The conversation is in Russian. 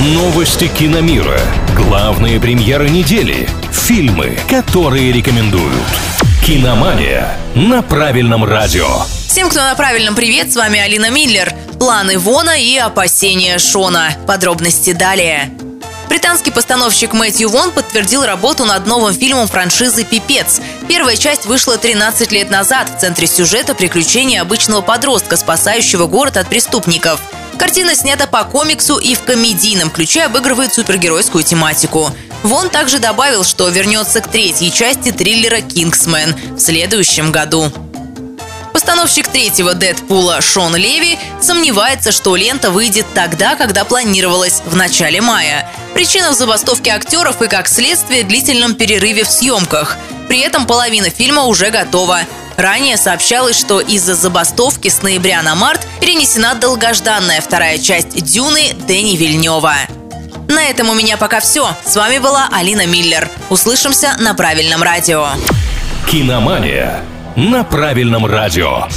Новости киномира. Главные премьеры недели. Фильмы, которые рекомендуют. Киномания на правильном радио. Всем, кто на правильном привет, с вами Алина Миллер. Планы Вона и опасения Шона. Подробности далее. Британский постановщик Мэтью Вон подтвердил работу над новым фильмом франшизы «Пипец». Первая часть вышла 13 лет назад. В центре сюжета приключения обычного подростка, спасающего город от преступников. Картина снята по комиксу и в комедийном ключе обыгрывает супергеройскую тематику. Вон также добавил, что вернется к третьей части триллера «Кингсмен» в следующем году. Постановщик третьего Дэдпула Шон Леви сомневается, что лента выйдет тогда, когда планировалось, в начале мая. Причина в забастовке актеров и, как следствие, длительном перерыве в съемках. При этом половина фильма уже готова. Ранее сообщалось, что из-за забастовки с ноября на март перенесена долгожданная вторая часть «Дюны» Дэнни Вильнева. На этом у меня пока все. С вами была Алина Миллер. Услышимся на правильном радио. Киномания на правильном радио.